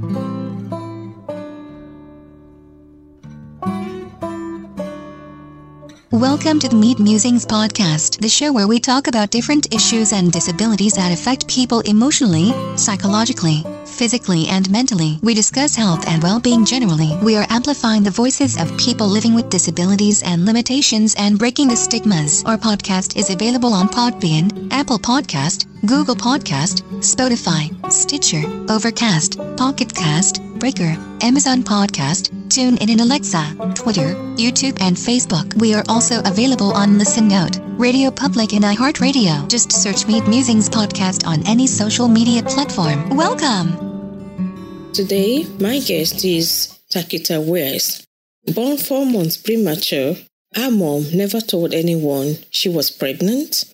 Mm-hmm. Welcome to the Meade Musings podcast, the show where we talk about different issues and disabilities that affect people emotionally, psychologically, physically, and mentally. We discuss health and well being generally. We are amplifying the voices of people living with disabilities and limitations and breaking the stigmas. Our podcast is available on Podbean, Apple Podcast, Google Podcast, Spotify, Stitcher, Overcast, Pocket Cast, Breaker, Amazon Podcast, TuneIn and Alexa, Twitter, YouTube and Facebook. We are also available on Listen Note, Radio Public and iHeartRadio. Just search Meade Musings podcast on any social media platform. Welcome! Today, my guest is Taqwetta West. Born four months premature, her mom never told anyone she was pregnant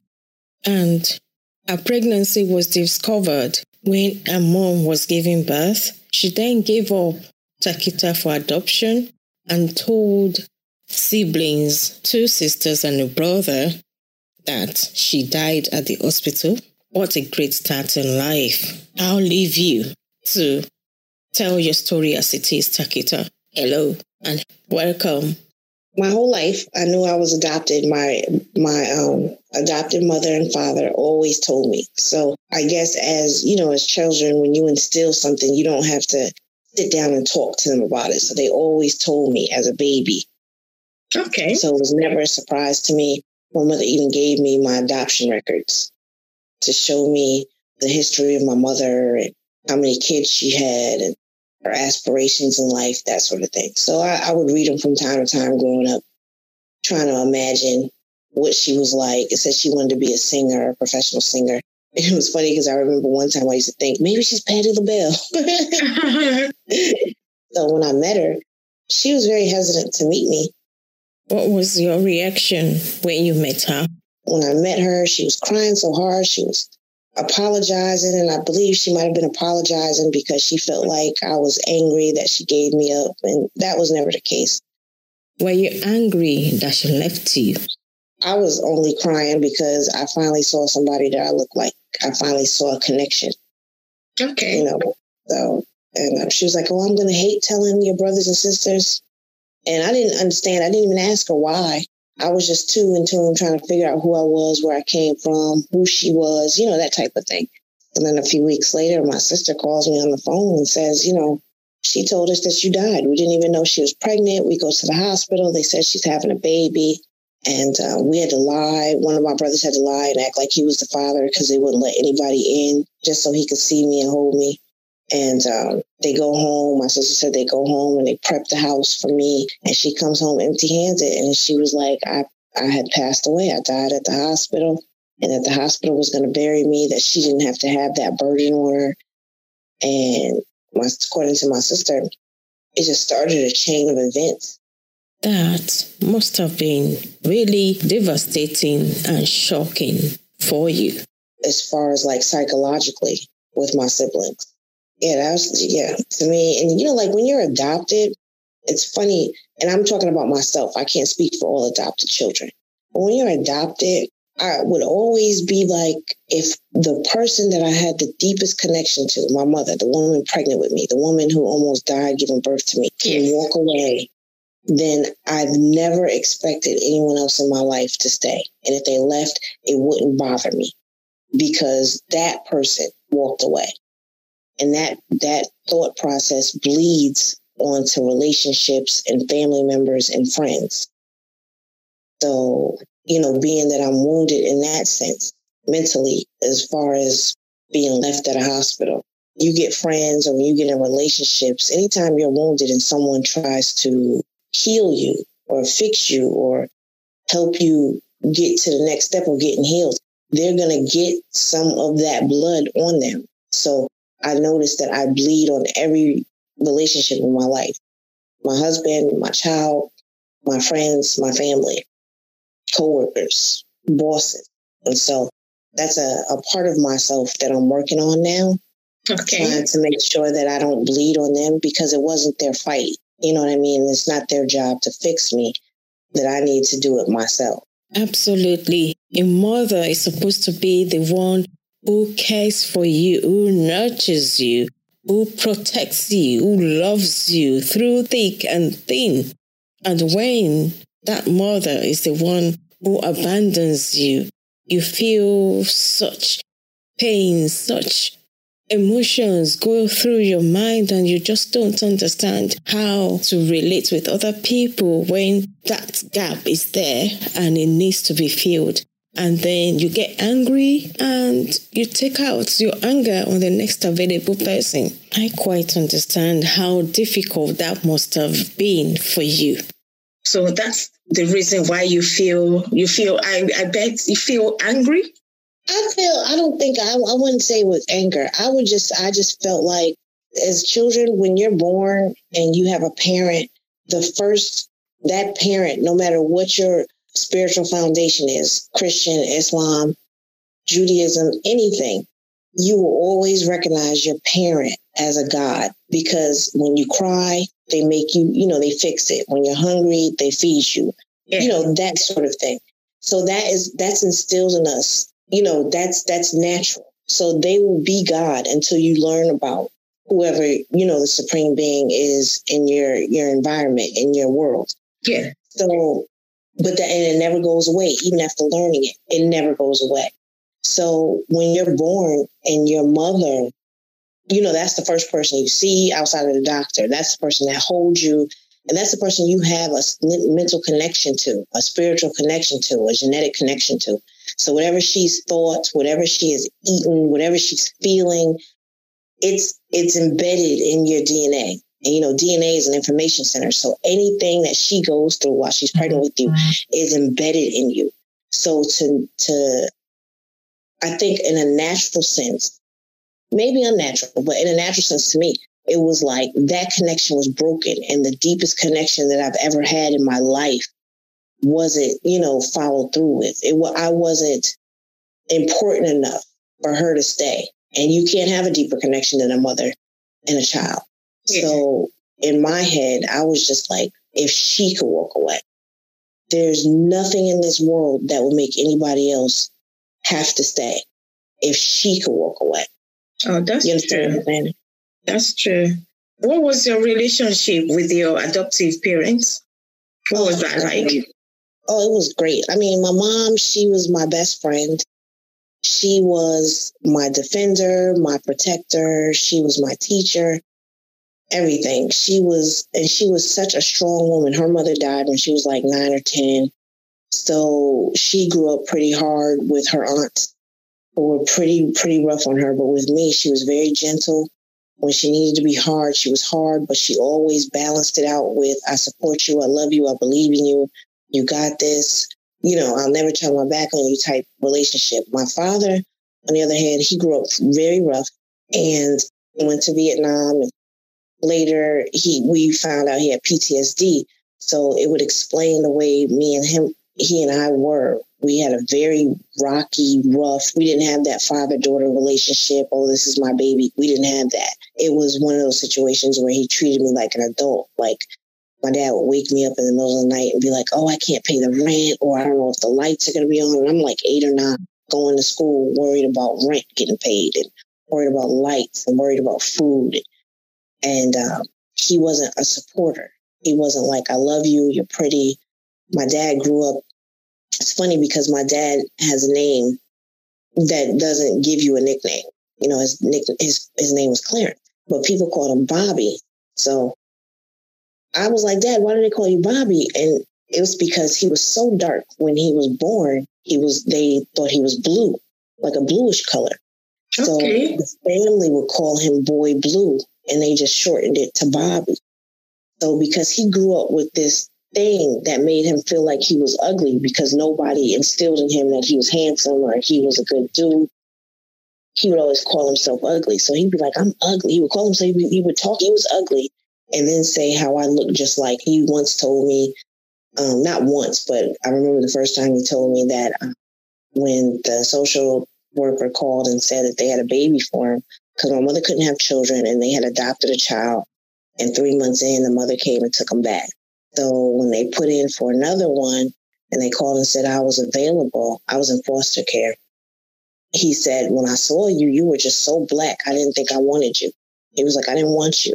and her pregnancy was discovered when her mom was giving birth. She then gave up Taqwetta for adoption and told siblings, two sisters and a brother, that she died at the hospital. What a great start in life. I'll leave you to tell your story as it is, Taqwetta. Hello and welcome. My whole life, I knew I was adopted. My my um, adopted mother and father always told me. So I guess as you know, as children, when you instill something, you don't have to sit down and talk to them about it. So they always told me as a baby. Okay. So it was never a surprise to me. My mother even gave me my adoption records to show me the history of my mother and how many kids she had and her aspirations in life, that sort of thing. So I, I would read them from time to time growing up, trying to imagine what she was like. It said she wanted to be a singer, a professional singer. It was funny because I remember one time I used to think maybe she's Patti LaBelle. so when I met her, she was very hesitant to meet me. What was your reaction when you met her? When I met her, she was crying so hard. She was apologizing, and I believe she might have been apologizing because she felt like I was angry that she gave me up, and that was never the case. Were you angry that she left you? I was only crying because I finally saw somebody that I looked like. I finally saw a connection. Okay. You know, so, and uh, she was like, Oh, I'm going to hate telling your brothers and sisters. And I didn't understand. I didn't even ask her why. I was just too in tune trying to figure out who I was, where I came from, who she was, you know, that type of thing. And then a few weeks later, my sister calls me on the phone and says, you know, she told us that you died. We didn't even know she was pregnant. We go to the hospital. They said she's having a baby. And uh, we had to lie. One of my brothers had to lie and act like he was the father because they wouldn't let anybody in just so he could see me and hold me. And um, they go home. My sister said they go home and they prep the house for me. And she comes home empty handed. And she was like, I, I had passed away. I died at the hospital. And that the hospital was going to bury me, that she didn't have to have that burden on her. And my, according to my sister, it just started a chain of events that must have been really devastating and shocking for you. As far as like psychologically with my siblings. Yeah, that was, yeah, to me. And you know, like when you're adopted, it's funny, and I'm talking about myself. I can't speak for all adopted children. But when you're adopted, I would always be like, if the person that I had the deepest connection to, my mother, the woman pregnant with me, the woman who almost died giving birth to me, can yes. walk away then I've never expected anyone else in my life to stay. And if they left, it wouldn't bother me because that person walked away. And that, that thought process bleeds onto relationships and family members and friends. So, you know, being that I'm wounded in that sense, mentally, as far as being left at a hospital, you get friends or you get in relationships, anytime you're wounded and someone tries to heal you or fix you or help you get to the next step of getting healed, they're going to get some of that blood on them. So I noticed that I bleed on every relationship in my life my husband, my child, my friends, my family, coworkers, bosses. And so that's a, a part of myself that I'm working on now. Okay. Trying to make sure that I don't bleed on them because it wasn't their fight. You know what I mean? It's not their job to fix me, that I need to do it myself. Absolutely. A mother is supposed to be the one who cares for you, who nurtures you, who protects you, who loves you through thick and thin. And when that mother is the one who abandons you, you feel such pain, such emotions go through your mind and you just don't understand how to relate with other people when that gap is there and it needs to be filled. And then you get angry and you take out your anger on the next available person. I quite understand how difficult that must have been for you. So that's the reason why you feel you feel I, I bet you feel angry I feel I don't think I I wouldn't say it was anger. I would just I just felt like as children when you're born and you have a parent, the first that parent, no matter what your spiritual foundation is, Christian, Islam, Judaism, anything, you will always recognize your parent as a God because when you cry, they make you, you know, they fix it. When you're hungry, they feed you. Yeah. You know, that sort of thing. So that is that's instilled in us you know, that's that's natural. So they will be God until you learn about whoever, you know, the supreme being is in your your environment, in your world. Yeah. So but that and it never goes away, even after learning it. It never goes away. So when you're born and your mother, you know, that's the first person you see outside of the doctor. That's the person that holds you. And that's the person you have a mental connection to, a spiritual connection to, a genetic connection to. So whatever she's thought, whatever she has eaten, whatever she's feeling, it's it's embedded in your DNA. And you know, DNA is an information center. So anything that she goes through while she's pregnant with you mm-hmm. is embedded in you. So to to I think in a natural sense, maybe unnatural, but in a natural sense to me, it was like that connection was broken and the deepest connection that I've ever had in my life wasn't, you know, followed through with. It I wasn't important enough for her to stay. And you can't have a deeper connection than a mother and a child. Yeah. So in my head, I was just like, if she could walk away, there's nothing in this world that would make anybody else have to stay if she could walk away. Oh, that's true. That's true. What was your relationship with your adoptive parents? What was that oh, like? Oh, it was great. I mean, my mom, she was my best friend. She was my defender, my protector. She was my teacher, everything. She was, and she was such a strong woman. Her mother died when she was like nine or 10. So she grew up pretty hard with her aunts who were pretty, pretty rough on her. But with me, she was very gentle. When she needed to be hard, she was hard, but she always balanced it out with, I support you, I love you, I believe in you, you got this, you know, I'll never turn my back on you type relationship. My father, on the other hand, he grew up very rough and went to Vietnam. And later, he we found out he had PTSD. So it would explain the way me and him, he and I were. We had a very rocky, rough. We didn't have that father daughter relationship. Oh, this is my baby. We didn't have that. It was one of those situations where he treated me like an adult. Like my dad would wake me up in the middle of the night and be like, oh, I can't pay the rent, or I don't know if the lights are going to be on. And I'm like eight or nine, going to school, worried about rent getting paid and worried about lights and worried about food. And um, he wasn't a supporter. He wasn't like, I love you, you're pretty. My dad grew up. It's funny because my dad has a name that doesn't give you a nickname. You know, his nick, his his name was Clarence, but people called him Bobby. So I was like, Dad, why do they call you Bobby? And it was because he was so dark when he was born. He was they thought he was blue, like a bluish color. Okay. So the family would call him Boy Blue, and they just shortened it to Bobby. So because he grew up with this thing that made him feel like he was ugly because nobody instilled in him that he was handsome or he was a good dude. He would always call himself ugly. So he'd be like, I'm ugly. He would call himself, he would talk, he was ugly and then say how I look just like he once told me, um, not once, but I remember the first time he told me that uh, when the social worker called and said that they had a baby for him because my mother couldn't have children and they had adopted a child. And three months in, the mother came and took him back. So when they put in for another one and they called and said I was available, I was in foster care. He said, When I saw you, you were just so black. I didn't think I wanted you. He was like, I didn't want you.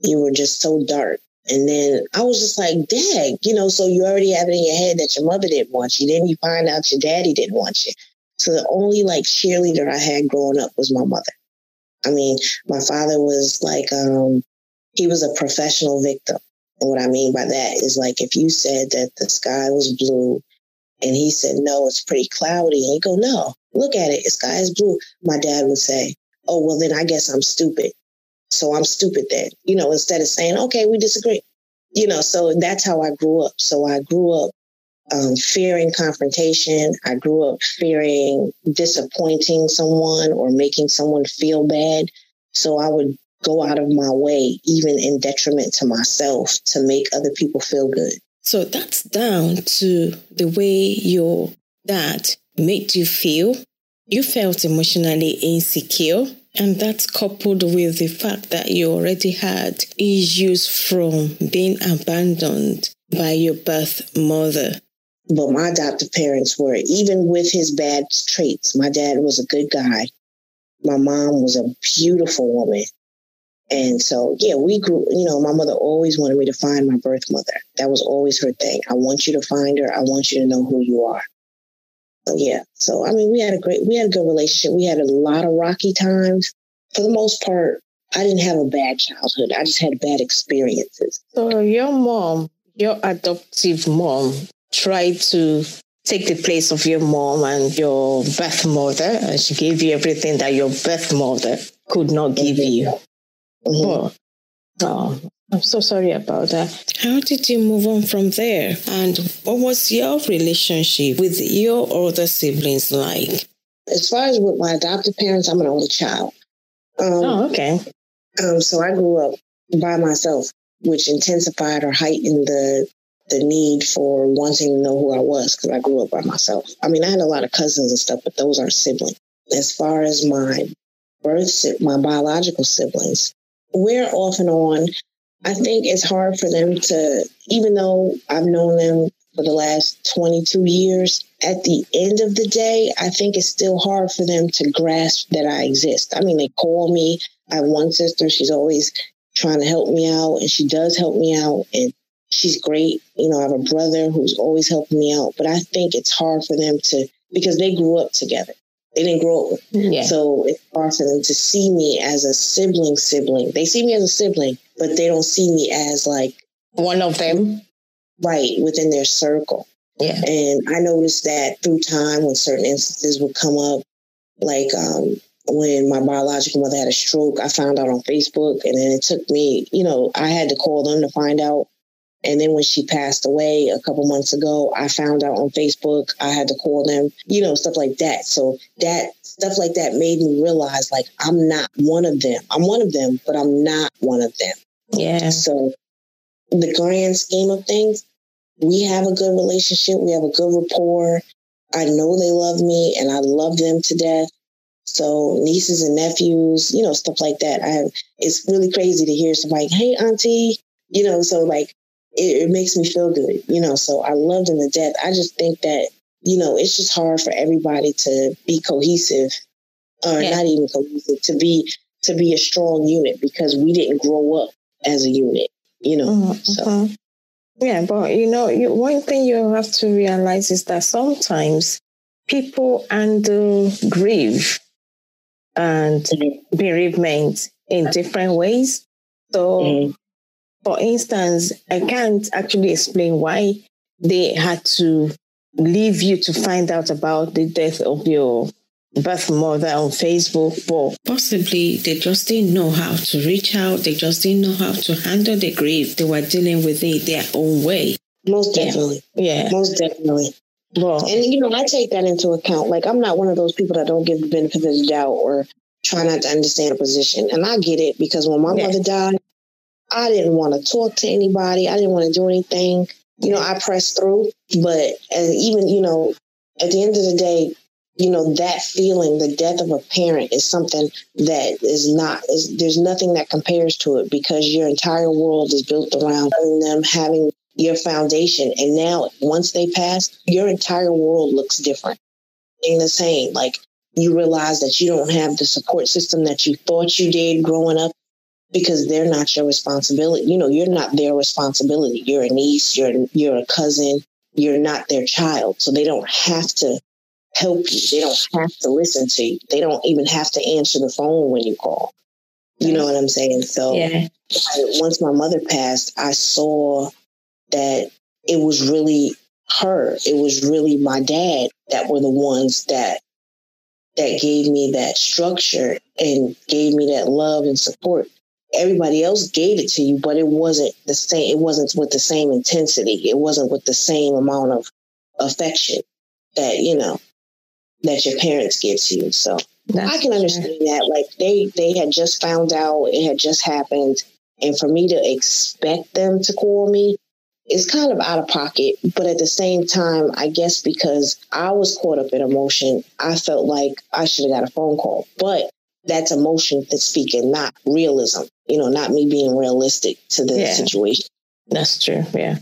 You were just so dark. And then I was just like, Dad, you know, so you already have it in your head that your mother didn't want you. Then you find out your daddy didn't want you. So the only like cheerleader I had growing up was my mother. I mean, my father was like, um, he was a professional victim. And what I mean by that is like if you said that the sky was blue and he said, no, it's pretty cloudy, and you go, no, look at it, the sky is blue. My dad would say, oh, well, then I guess I'm stupid. So I'm stupid then, you know, instead of saying, okay, we disagree. You know, so that's how I grew up. So I grew up um, fearing confrontation. I grew up fearing disappointing someone or making someone feel bad. So I would go out of my way, even in detriment to myself, to make other people feel good. So that's down to the way your dad made you feel. You felt emotionally insecure. And that's coupled with the fact that you already had issues from being abandoned by your birth mother. But my adoptive parents were, even with his bad traits, my dad was a good guy. My mom was a beautiful woman. And so, yeah, we grew, you know, my mother always wanted me to find my birth mother. That was always her thing. I want you to find her. I want you to know who you are. So, yeah. So, I mean, we had a great, we had a good relationship. We had a lot of rocky times. For the most part, I didn't have a bad childhood. I just had bad experiences. So, your mom, your adoptive mom, tried to take the place of your mom and your birth mother, and she gave you everything that your birth mother could not give you. Mm-hmm. Oh, oh, I'm so sorry about that. How did you move on from there? And what was your relationship with your other siblings like? As far as with my adopted parents, I'm an only child. Um, oh, okay. Um, so I grew up by myself, which intensified or heightened the the need for wanting to know who I was because I grew up by myself. I mean, I had a lot of cousins and stuff, but those aren't siblings. As far as my birth, my biological siblings, we're off and on. I think it's hard for them to, even though I've known them for the last 22 years, at the end of the day, I think it's still hard for them to grasp that I exist. I mean, they call me. I have one sister, she's always trying to help me out, and she does help me out, and she's great. You know, I have a brother who's always helping me out, but I think it's hard for them to, because they grew up together. They didn't grow up with. Yeah. So it's hard for them to see me as a sibling sibling. They see me as a sibling, but they don't see me as like one of them. Right, within their circle. Yeah. And I noticed that through time when certain instances would come up, like um, when my biological mother had a stroke, I found out on Facebook and then it took me, you know, I had to call them to find out and then when she passed away a couple months ago, I found out on Facebook. I had to call them, you know, stuff like that. So that stuff like that made me realize like I'm not one of them. I'm one of them, but I'm not one of them. Yeah. So the grand scheme of things, we have a good relationship. We have a good rapport. I know they love me and I love them to death. So nieces and nephews, you know, stuff like that. I have, it's really crazy to hear somebody, hey, auntie, you know, so like it, it makes me feel good, you know. So I love them to death. I just think that, you know, it's just hard for everybody to be cohesive, or yeah. not even cohesive, to be to be a strong unit because we didn't grow up as a unit, you know. Mm-hmm. So. Mm-hmm. Yeah, but you know, you, one thing you have to realize is that sometimes people handle grief and mm-hmm. bereavement in different ways. So mm-hmm. For instance, I can't actually explain why they had to leave you to find out about the death of your birth mother on Facebook, but possibly they just didn't know how to reach out. They just didn't know how to handle the grief. They were dealing with it their own way. Most definitely. Yeah. Most definitely. Well, and you know, I take that into account. Like, I'm not one of those people that don't give the benefit of the doubt or try not to understand a position. And I get it because when my yeah. mother died, I didn't want to talk to anybody. I didn't want to do anything. You know, I pressed through, but as even, you know, at the end of the day, you know, that feeling, the death of a parent is something that is not, is, there's nothing that compares to it because your entire world is built around them having your foundation. And now, once they pass, your entire world looks different. In the same, like you realize that you don't have the support system that you thought you did growing up because they're not your responsibility. You know, you're not their responsibility. You're a niece, you're you're a cousin, you're not their child. So they don't have to help you. They don't have to listen to you. They don't even have to answer the phone when you call. You know what I'm saying? So Yeah. I, once my mother passed, I saw that it was really her. It was really my dad that were the ones that that gave me that structure and gave me that love and support. Everybody else gave it to you, but it wasn't the same. It wasn't with the same intensity. It wasn't with the same amount of affection that you know that your parents give to you. So I can understand that. Like they they had just found out, it had just happened, and for me to expect them to call me is kind of out of pocket. But at the same time, I guess because I was caught up in emotion, I felt like I should have got a phone call. But that's emotion that's speaking, not realism. You know, not me being realistic to the Yeah. situation. That's true. Yeah.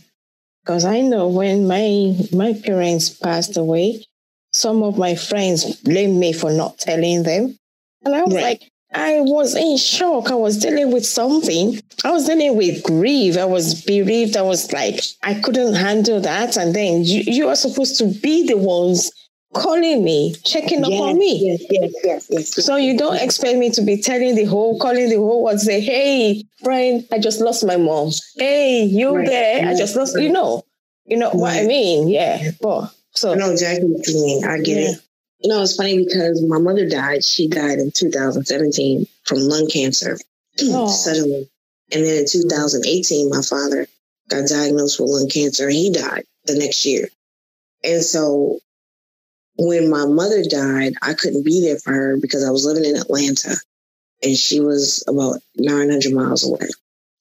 Because I know when my my parents passed away, some of my friends blamed me for not telling them. And I was Right. like, I was in shock. I was dealing with something. I was dealing with grief. I was bereaved. I was like, I couldn't handle that. And then you, you are supposed to be the ones calling me, checking up on me. Yes, yes, yes, yes. yes. So you don't expect me to be telling the whole, calling the whole world, say, "Hey, friend, I just lost my mom. Hey, you Right. there? I just lost." You know, you know what I mean? Yeah. But so No, exactly what you mean. I get Yeah. it. You know, it's funny because my mother died. She died in 2017 from lung cancer Oh. suddenly. And then in 2018, my father got diagnosed with lung cancer and he died the next year. And so when my mother died, I couldn't be there for her because I was living in Atlanta and she was about 900 miles away.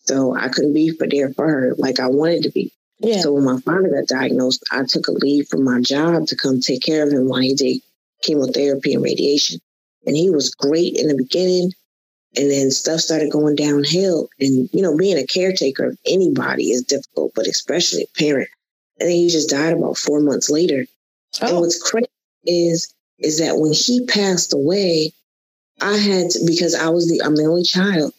So I couldn't be for there for her like I wanted to be. yeah, So when my father got diagnosed, I took a leave from my job to come take care of him while he did chemotherapy and radiation. And he was great in the beginning. And then stuff started going downhill. And, you know, being a caretaker of anybody is difficult, but especially a parent. And then he just died about four months later. And oh, what's crazy is is that when he passed away, I had to because I was the I'm the only child.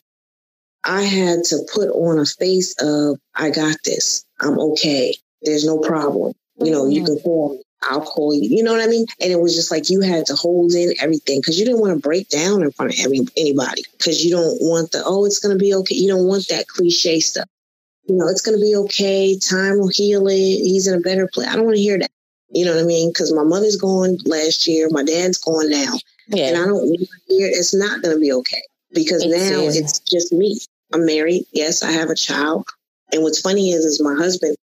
I had to put on a face of I got this. I'm okay. There's no problem. You know, you mm-hmm. can call me. I'll call you. You know what I mean? And it was just like you had to hold in everything because you didn't want to break down in front of every, anybody because you don't want the oh it's gonna be okay. You don't want that cliche stuff. You know, it's gonna be okay. Time will heal it. He's in a better place. I don't want to hear that. You know what I mean? Because my mother's gone last year, my dad's gone now, and I don't hear it's not going to be okay because It's now easy. it's just me. I'm married. Yes, I have a child. And what's funny is, is my husband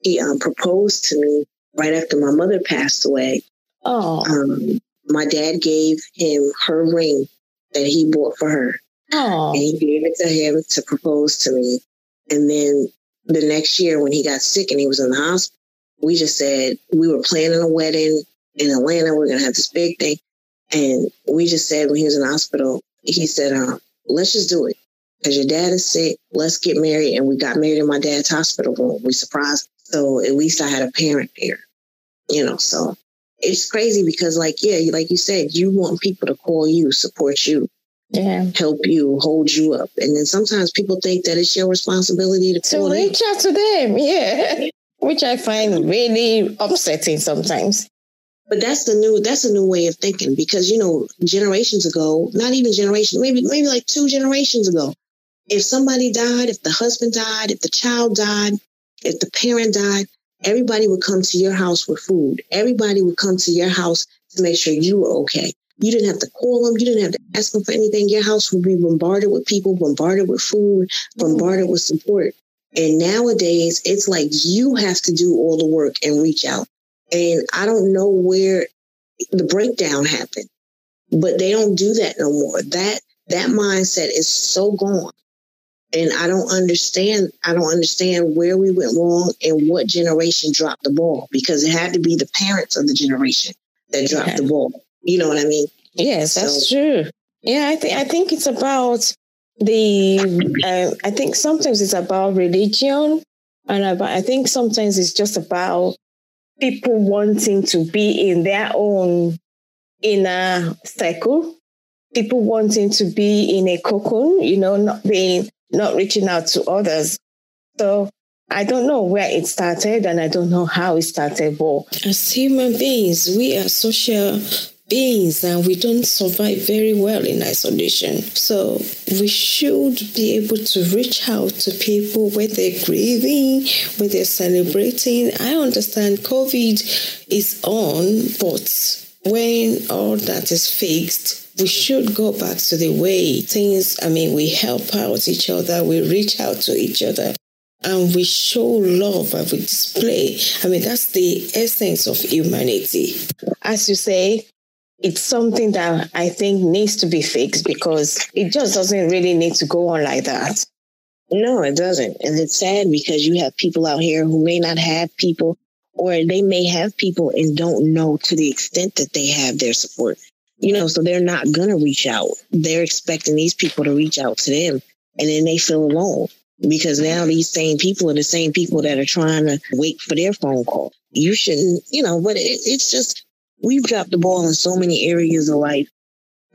he um, proposed to me right after my mother passed away. oh, Um, my dad gave him her ring that he bought for her, oh, and he gave it to him to propose to me. And then the next year, when he got sick and he was in the hospital, we just said we were planning a wedding in Atlanta. We are gonna have this big thing, and we just said when he was in the hospital, he said, um, "Let's just do it because your dad is sick. Let's get married." And we got married in my dad's hospital room. We surprised, so at least I had a parent there, you know. So it's crazy because, like, yeah, like you said, you want people to call you, support you, yeah. help you, hold you up. And then sometimes people think that it's your responsibility to To reach out to them, yeah, which I find really upsetting sometimes. But that's the new that's a new way of thinking because you know, generations ago, not even generations, maybe maybe like two generations ago, if somebody died, if the husband died, if the child died, if the parent died, everybody would come to your house with food. Everybody would come to your house to make sure you were okay. You didn't have to call them. You didn't have to ask them for anything. Your house would be bombarded with people, bombarded with food, bombarded with support. And nowadays, it's like you have to do all the work and reach out. And I don't know where the breakdown happened, but they don't do that no more. That that mindset is so gone. And I don't understand. I don't understand where we went wrong and what generation dropped the ball because it had to be the parents of the generation that dropped Yeah. the ball. You know what I mean? Yes, that's true. Yeah, I think I think it's about the. Uh, I think sometimes it's about religion, and about, I think sometimes it's just about people wanting to be in their own inner circle people wanting to be in a cocoon, you know, not being, not reaching out to others. So I don't know where it started and I don't know how it started, but as human beings, we are social beings and we don't survive very well in isolation. So we should be able to reach out to people when they're grieving, when they're celebrating. I understand COVID is on, but when all that is fixed, we should go back to the way things, I mean, we help out each other, we reach out to each other, and we show love and we display. I mean, that's the essence of humanity. As you say, it's something that I think needs to be fixed because it just doesn't really need to go on like that. No, it doesn't. And it's sad because you have people out here who may not have people or they may have people and don't know to the extent that they have their support. You know, so they're not going to reach out. They're expecting these people to reach out to them and then they feel alone because now these same people are the same people that are trying to wait for their phone call. You shouldn't, you know, but it, it's just, we've dropped the ball in so many areas of life.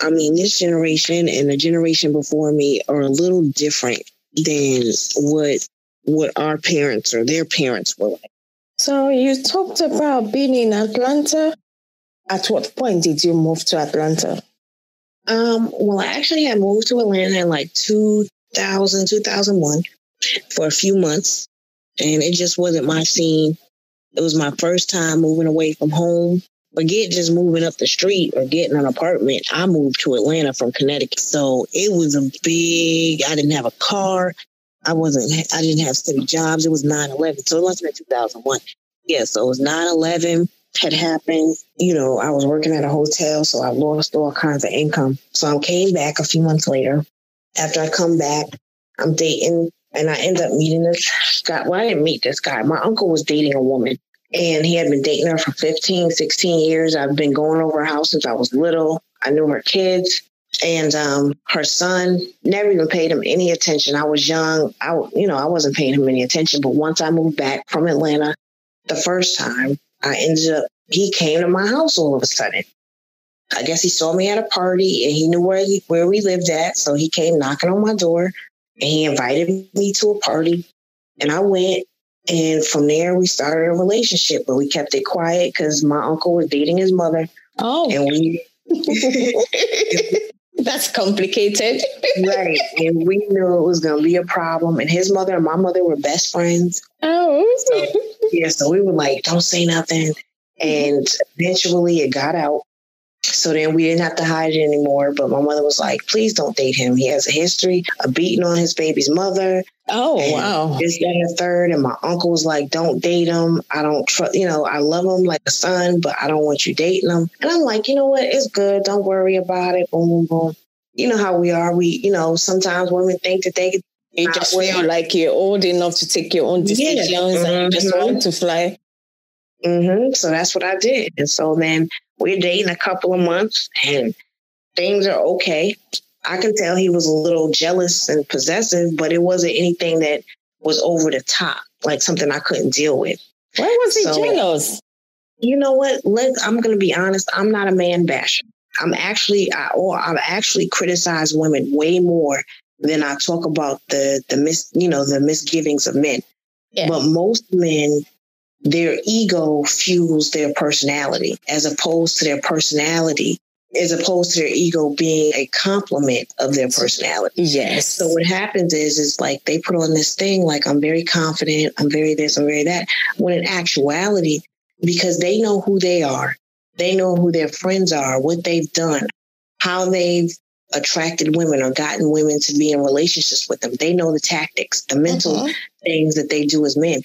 I mean, this generation and the generation before me are a little different than what what our parents or their parents were like. So you talked about being in Atlanta. At what point did you move to Atlanta? Um, well, I actually had moved to Atlanta in like 2000, 2001 for a few months, and it just wasn't my scene. It was my first time moving away from home. Forget just moving up the street or getting an apartment. I moved to Atlanta from Connecticut. So it was a big, I didn't have a car. I wasn't, I didn't have steady jobs. It was 9 11. So it must have been 2001. Yeah. So it was 9 11 had happened. You know, I was working at a hotel. So I lost all kinds of income. So I came back a few months later. After I come back, I'm dating and I end up meeting this guy. Well, I didn't meet this guy. My uncle was dating a woman and he had been dating her for 15, 16 years. I've been going over her house since I was little. I knew her kids and um, her son never even paid him any attention. I was young. I, you know, I wasn't paying him any attention. But once I moved back from Atlanta, the first time I ended up, he came to my house all of a sudden. I guess he saw me at a party and he knew where he, where we lived at, so he came knocking on my door and he invited me to a party. And I went, and from there we started a relationship, but we kept it quiet because my uncle was dating his mother. Oh, and we That's complicated. right. And we knew it was going to be a problem. And his mother and my mother were best friends. Oh. So, yeah. So we were like, don't say nothing. And eventually it got out. So then we didn't have to hide it anymore. But my mother was like, please don't date him. He has a history of beating on his baby's mother. Oh, wow. This, that, and the third. And my uncle was like, don't date him. I don't trust, you know, I love him like a son, but I don't want you dating him. And I'm like, you know what? It's good. Don't worry about it. Boom, boom, boom. You know how we are. We, you know, sometimes women think that they. You just feel like you're old enough to take your own decisions yeah. mm-hmm. and you just mm-hmm. want to fly. Mm-hmm. So that's what I did. And so then we're dating a couple of months and things are okay. I can tell he was a little jealous and possessive, but it wasn't anything that was over the top, like something I couldn't deal with. Why was he so, jealous? You know what? Let I'm going to be honest. I'm not a man basher. I'm actually, I, or I actually criticize women way more than I talk about the the mis, you know, the misgivings of men. Yeah. But most men, their ego fuels their personality, as opposed to their personality as opposed to their ego being a complement of their personality. Yes. So what happens is, is like they put on this thing like I'm very confident, I'm very this, I'm very that. When in actuality, because they know who they are, they know who their friends are, what they've done, how they've attracted women or gotten women to be in relationships with them. They know the tactics, the mental uh-huh. things that they do as men,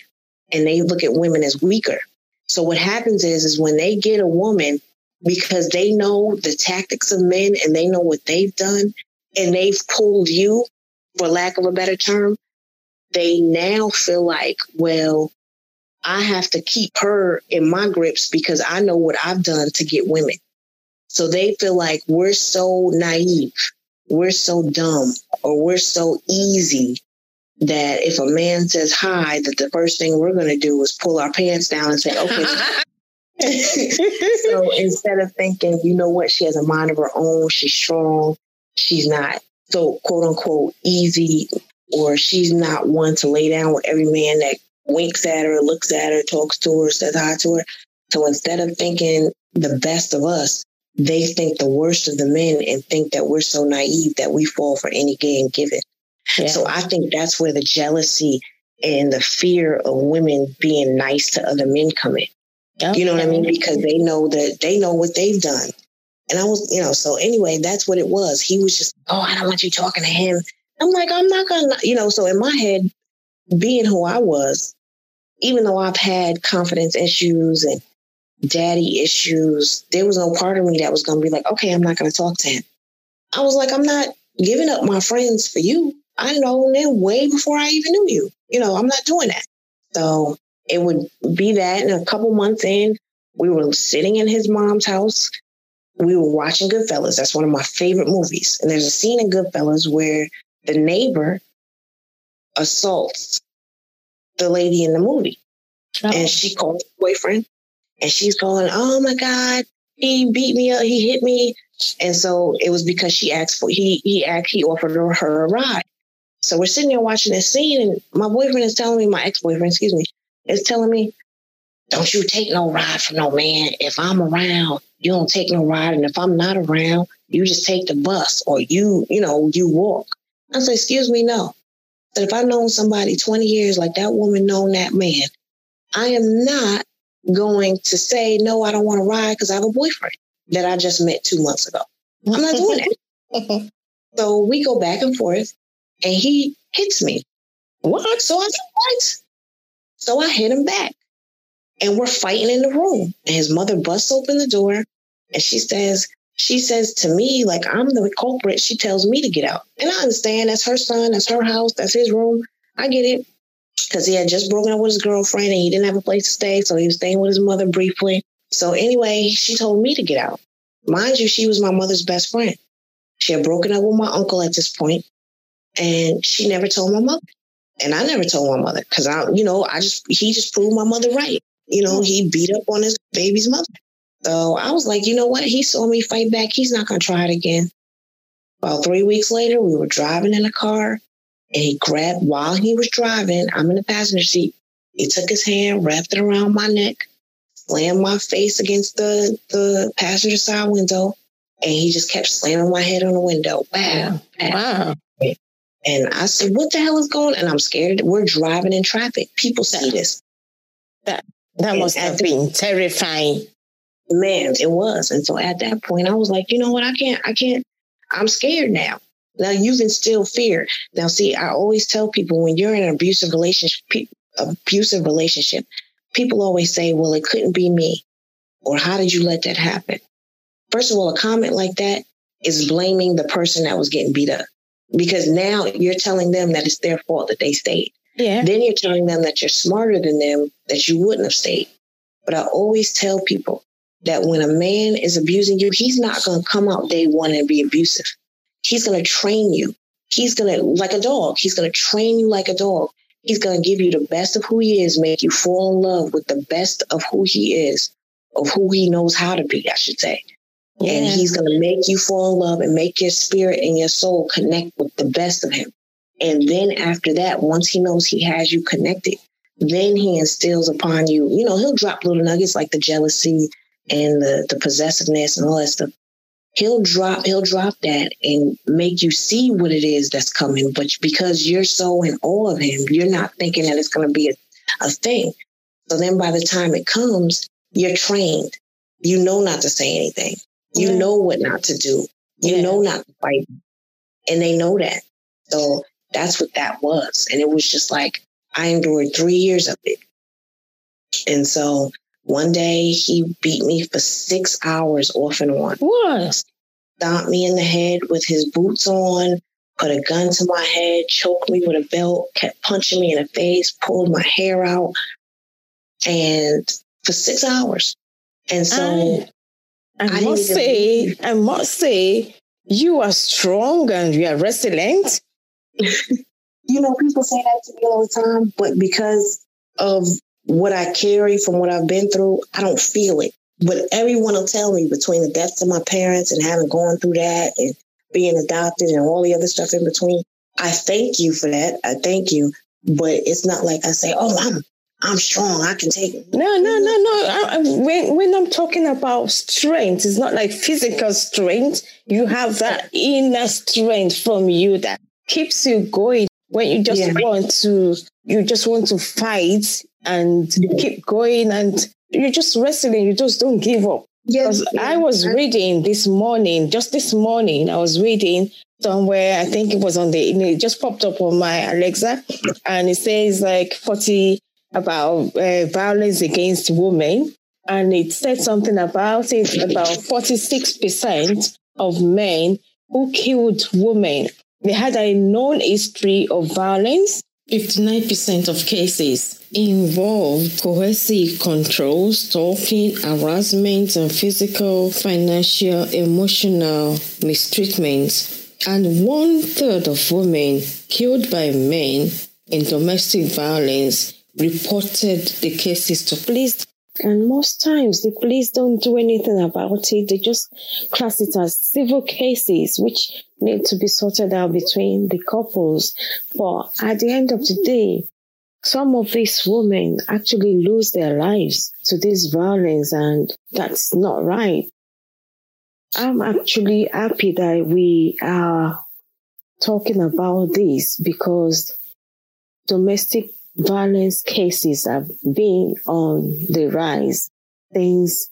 and they look at women as weaker. So what happens is, is when they get a woman because they know the tactics of men and they know what they've done and they've pulled you, for lack of a better term, they now feel like, well, I have to keep her in my grips because I know what I've done to get women. So they feel like we're so naive, we're so dumb, or we're so easy that if a man says hi, that the first thing we're going to do is pull our pants down and say, okay, so instead of thinking, you know what, she has a mind of her own, she's strong, she's not so quote unquote easy, or she's not one to lay down with every man that winks at her, looks at her, talks to her, says hi to her. So instead of thinking the best of us, they think the worst of the men and think that we're so naive that we fall for any game given. Yeah. So I think that's where the jealousy and the fear of women being nice to other men come in. Okay. You know what I mean? Because they know that they know what they've done. And I was, you know, so anyway, that's what it was. He was just, oh, I don't want you talking to him. I'm like, I'm not gonna, you know, so in my head, being who I was, even though I've had confidence issues and daddy issues, there was no part of me that was gonna be like, okay, I'm not gonna talk to him. I was like, I'm not giving up my friends for you. I know them way before I even knew you. You know, I'm not doing that. So it would be that. And a couple months in, we were sitting in his mom's house. We were watching Goodfellas. That's one of my favorite movies. And there's a scene in Goodfellas where the neighbor assaults the lady in the movie. Oh. And she calls her boyfriend and she's going, Oh my God, he beat me up, he hit me. And so it was because she asked for he he asked he offered her, her a ride. So we're sitting there watching this scene, and my boyfriend is telling me, my ex-boyfriend, excuse me, is telling me, Don't you take no ride from no man. If I'm around, you don't take no ride. And if I'm not around, you just take the bus or you, you know, you walk. I said, excuse me, no. But if I've known somebody 20 years like that woman known that man, I am not going to say, no, I don't want to ride because I have a boyfriend that I just met two months ago. I'm not doing that. so we go back and forth and he hits me. What? So I said, what? So I hit him back and we're fighting in the room. And his mother busts open the door and she says, she says to me, like I'm the culprit. She tells me to get out. And I understand that's her son, that's her house, that's his room. I get it. Because he had just broken up with his girlfriend and he didn't have a place to stay. So he was staying with his mother briefly. So anyway, she told me to get out. Mind you, she was my mother's best friend. She had broken up with my uncle at this point, and she never told my mother. And I never told my mother because I, you know, I just he just proved my mother right. You know, he beat up on his baby's mother. So I was like, you know what? He saw me fight back. He's not going to try it again. About three weeks later, we were driving in a car and he grabbed, while he was driving, I'm in the passenger seat. He took his hand, wrapped it around my neck, slammed my face against the, the passenger side window, and he just kept slamming my head on the window. Wow. Wow. And I said, what the hell is going on? And I'm scared. We're driving in traffic. People see this. That that must have been terrifying man, it was. And so at that point, I was like, you know what? I can't, I can't, I'm scared now. Now you can still fear. Now, see, I always tell people when you're in an abusive relationship, abusive relationship, people always say, well, it couldn't be me. Or how did you let that happen? First of all, a comment like that is blaming the person that was getting beat up because now you're telling them that it's their fault that they stayed. Yeah. Then you're telling them that you're smarter than them, that you wouldn't have stayed. But I always tell people that when a man is abusing you, he's not going to come out day one and be abusive. He's going to train you. He's going to, like a dog, he's going to train you like a dog. He's going to give you the best of who he is, make you fall in love with the best of who he is, of who he knows how to be, I should say. Yeah. And he's going to make you fall in love and make your spirit and your soul connect with the best of him. And then after that, once he knows he has you connected, then he instills upon you, you know, he'll drop little nuggets like the jealousy, and the, the possessiveness and all that stuff, he'll drop he'll drop that and make you see what it is that's coming. But because you're so in awe of him, you're not thinking that it's going to be a, a thing. So then by the time it comes, you're trained. You know not to say anything. You yeah. know what not to do. You yeah. know not to fight. And they know that. So that's what that was. And it was just like, I endured three years of it. And so one day he beat me for six hours off and on. What? Stomped me in the head with his boots on, put a gun to my head, choked me with a belt, kept punching me in the face, pulled my hair out, and for six hours. And so I, I, I must say, I must say, you are strong and you are resilient. you know, people say that to me all the time, but because of what I carry from what I've been through, I don't feel it. But everyone will tell me between the deaths of my parents and having gone through that and being adopted and all the other stuff in between. I thank you for that. I thank you. But it's not like I say, oh, I'm I'm strong. I can take it. No, no, no, no. I, I, when, when I'm talking about strength, it's not like physical strength. You have that inner strength from you that keeps you going when you just yeah. want to, you just want to fight and keep going and you're just wrestling. You just don't give up. Yes. I was reading this morning, just this morning, I was reading somewhere, I think it was on the, it just popped up on my Alexa and it says like 40, about uh, violence against women. And it said something about it about 46% of men who killed women. They had a known history of violence. 59% of cases involve coercive control, stalking, harassment, and physical, financial, emotional mistreatment. And one third of women killed by men in domestic violence reported the cases to police. And most times the police don't do anything about it. They just class it as civil cases, which need to be sorted out between the couples. But at the end of the day, some of these women actually lose their lives to this violence and that's not right. I'm actually happy that we are talking about this because domestic violence cases have been on the rise since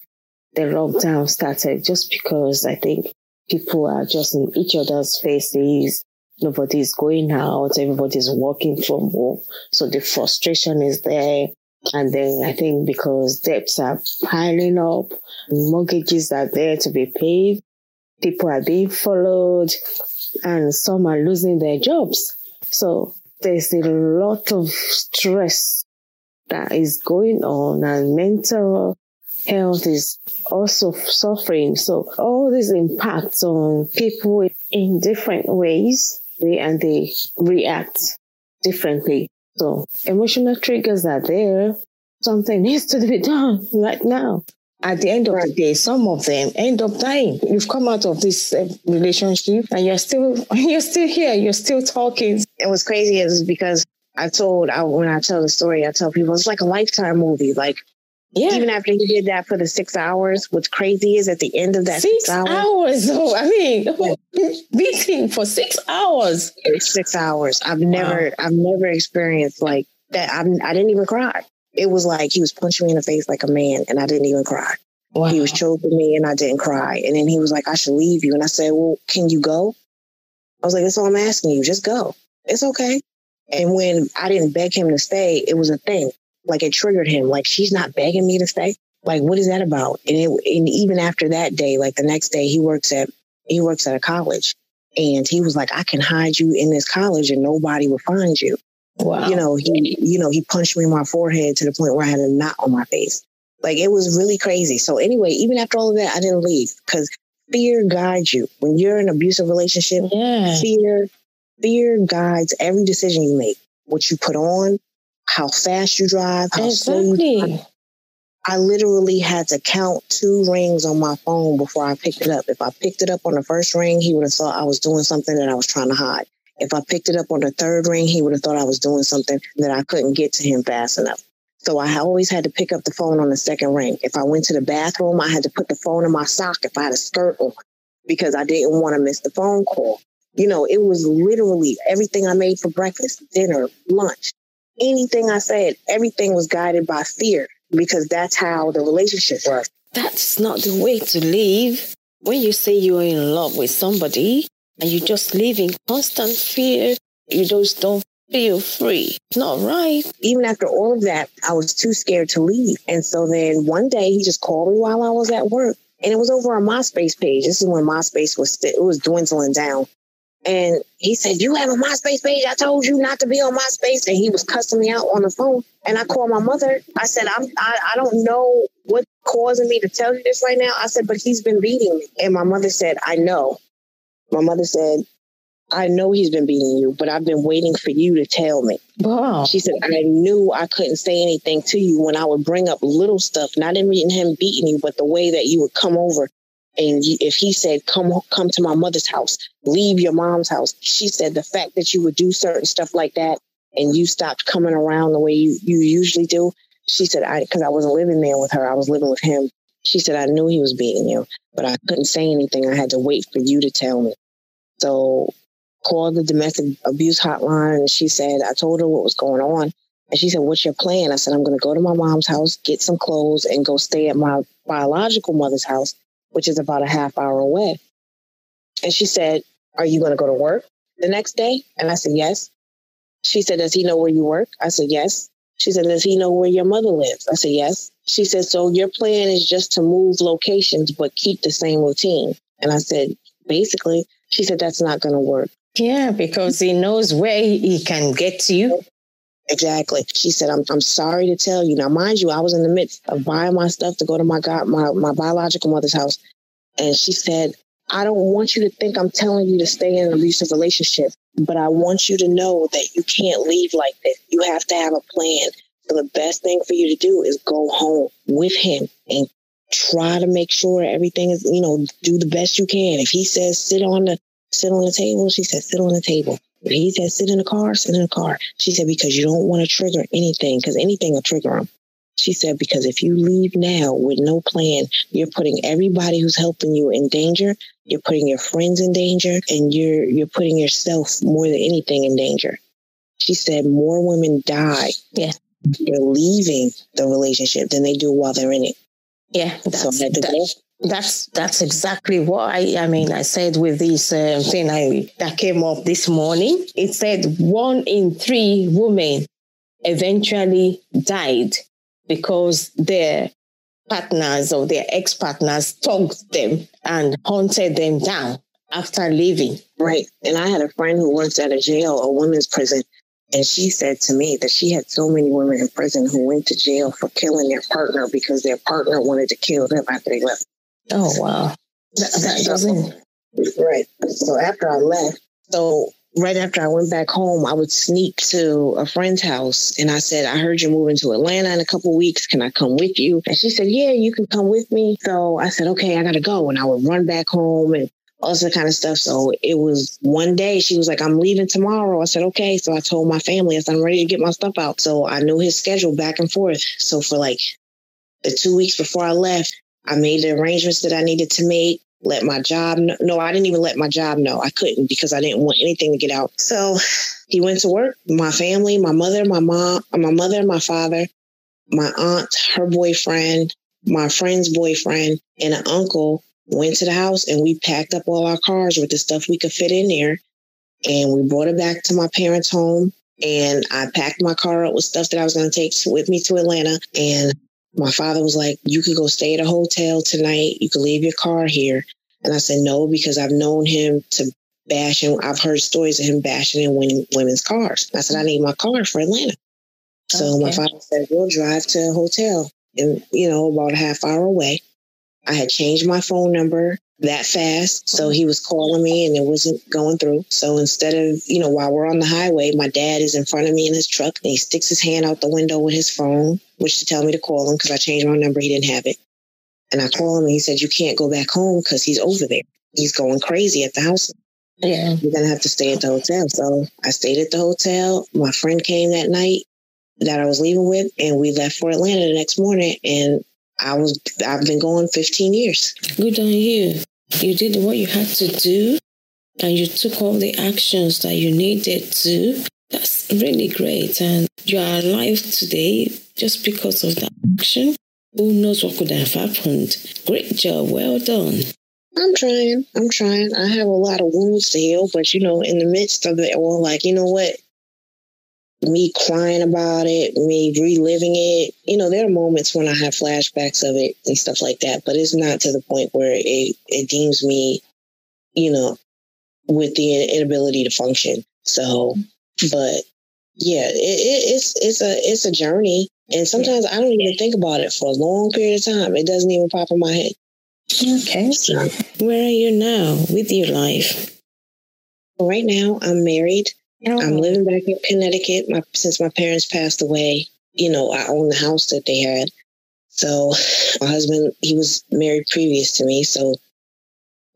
the lockdown started, just because I think people are just in each other's faces. Nobody's going out. Everybody's working from home. So the frustration is there. And then I think because debts are piling up, mortgages are there to be paid, people are being followed, and some are losing their jobs. So there's a lot of stress that is going on and mental health is also suffering. So all these impacts on people in different ways and they react differently. So emotional triggers are there. Something needs to be done right now at the end of the day, some of them end up dying. You've come out of this uh, relationship and you're still you're still here. You're still talking. It was crazy is because I told I, when I tell the story, I tell people it's like a lifetime movie. Like yeah. even after he did that for the six hours, what's crazy is at the end of that six, six hours. hours oh, I mean, beating for six hours. Six hours. I've never wow. I've never experienced like that. I'm, I didn't even cry it was like he was punching me in the face like a man and I didn't even cry. Wow. He was choking me and I didn't cry. And then he was like, I should leave you. And I said, Well, can you go? I was like, That's all I'm asking you. Just go. It's okay. And when I didn't beg him to stay, it was a thing. Like it triggered him. Like, she's not begging me to stay. Like, what is that about? And it, and even after that day, like the next day, he works at he works at a college. And he was like, I can hide you in this college and nobody will find you. Wow. You know, he, you know, he punched me in my forehead to the point where I had a knot on my face. Like it was really crazy. So anyway, even after all of that, I didn't leave because fear guides you. When you're in an abusive relationship, yeah. fear, fear guides every decision you make. What you put on, how fast you drive, how exactly. slow you drive. I literally had to count two rings on my phone before I picked it up. If I picked it up on the first ring, he would have thought I was doing something that I was trying to hide. If I picked it up on the third ring, he would have thought I was doing something that I couldn't get to him fast enough. So I always had to pick up the phone on the second ring. If I went to the bathroom, I had to put the phone in my sock if I had a skirt on because I didn't want to miss the phone call. You know, it was literally everything I made for breakfast, dinner, lunch, anything I said, everything was guided by fear because that's how the relationship was. That's not the way to live. When you say you're in love with somebody, and you just live in constant fear. You just don't feel free. It's not right. Even after all of that, I was too scared to leave. And so then one day he just called me while I was at work. And it was over on MySpace page. This is when MySpace was st- it was dwindling down. And he said, You have a MySpace page. I told you not to be on MySpace. And he was cussing me out on the phone. And I called my mother. I said, I'm, I, I don't know what's causing me to tell you this right now. I said, But he's been beating me. And my mother said, I know. My mother said, I know he's been beating you, but I've been waiting for you to tell me. Wow. She said, I knew I couldn't say anything to you when I would bring up little stuff, not even him beating you, but the way that you would come over And if he said, "Come, come to my mother's house, leave your mom's house," she said, "The fact that you would do certain stuff like that, and you stopped coming around the way you you usually do," she said, "I because I wasn't living there with her, I was living with him." She said, "I knew he was beating you, but I couldn't say anything. I had to wait for you to tell me." So called the domestic abuse hotline and she said, I told her what was going on. And she said, What's your plan? I said, I'm going to go to my mom's house, get some clothes, and go stay at my biological mother's house, which is about a half hour away. And she said, Are you going to go to work the next day? And I said, Yes. She said, Does he know where you work? I said, Yes. She said, Does he know where your mother lives? I said, Yes. She said, So your plan is just to move locations, but keep the same routine. And I said, Basically, she said, That's not going to work. Yeah, because he knows where he can get you. Exactly. She said, I'm, I'm sorry to tell you. Now, mind you, I was in the midst of buying my stuff to go to my God, my, my biological mother's house. And she said, I don't want you to think I'm telling you to stay in an abusive relationship, but I want you to know that you can't leave like this. You have to have a plan. So the best thing for you to do is go home with him and try to make sure everything is, you know, do the best you can. If he says sit on the sit on the table, she said sit on the table. He said, sit in the car, sit in the car. She said, because you don't want to trigger anything, because anything will trigger him. She said, because if you leave now with no plan, you're putting everybody who's helping you in danger. You're putting your friends in danger and you're, you're putting yourself more than anything in danger. She said, more women die. Yeah. They're leaving the relationship than they do while they're in it. Yeah. so I had to go that's that's exactly why I, mean. I said with this uh, thing I that came up this morning. It said one in three women eventually died because their partners or their ex partners tugged them and hunted them down after leaving. Right. And I had a friend who works at a jail, a women's prison, and she said to me that she had so many women in prison who went to jail for killing their partner because their partner wanted to kill them after they left. Oh wow. That, that doesn't right. So after I left, so right after I went back home, I would sneak to a friend's house and I said, I heard you're moving to Atlanta in a couple weeks. Can I come with you? And she said, Yeah, you can come with me. So I said, Okay, I gotta go. And I would run back home and all that kind of stuff. So it was one day she was like, I'm leaving tomorrow. I said, okay. So I told my family, I said, I'm ready to get my stuff out. So I knew his schedule back and forth. So for like the two weeks before I left, I made the arrangements that I needed to make. Let my job know. No, I didn't even let my job know. I couldn't because I didn't want anything to get out. So he went to work. My family, my mother, my mom, my mother, my father, my aunt, her boyfriend, my friend's boyfriend, and an uncle went to the house and we packed up all our cars with the stuff we could fit in there. And we brought it back to my parents' home. And I packed my car up with stuff that I was going to take with me to Atlanta. And my father was like, You could go stay at a hotel tonight. You could leave your car here. And I said, No, because I've known him to bash him. I've heard stories of him bashing in women, women's cars. I said, I need my car for Atlanta. So okay. my father said, We'll drive to a hotel and, you know, about a half hour away. I had changed my phone number that fast. So he was calling me and it wasn't going through. So instead of, you know, while we're on the highway, my dad is in front of me in his truck and he sticks his hand out the window with his phone, which to tell me to call him because I changed my number. He didn't have it. And I called him and he said, You can't go back home because he's over there. He's going crazy at the house. Yeah. You're going to have to stay at the hotel. So I stayed at the hotel. My friend came that night that I was leaving with and we left for Atlanta the next morning. And I was, I've been going 15 years. Good on you. You did what you had to do and you took all the actions that you needed to. That's really great. And you are alive today just because of that action. Who knows what could have happened? Great job. Well done. I'm trying. I'm trying. I have a lot of wounds to heal, but you know, in the midst of it all, like, you know what? Me crying about it, me reliving it. You know, there are moments when I have flashbacks of it and stuff like that, but it's not to the point where it, it deems me, you know, with the inability to function. So, but yeah, it, it, it's it's a it's a journey, and sometimes I don't even think about it for a long period of time. It doesn't even pop in my head. Okay, so where are you now with your life? Right now, I'm married. I'm living back in Connecticut. My, since my parents passed away, you know, I own the house that they had. So my husband, he was married previous to me. So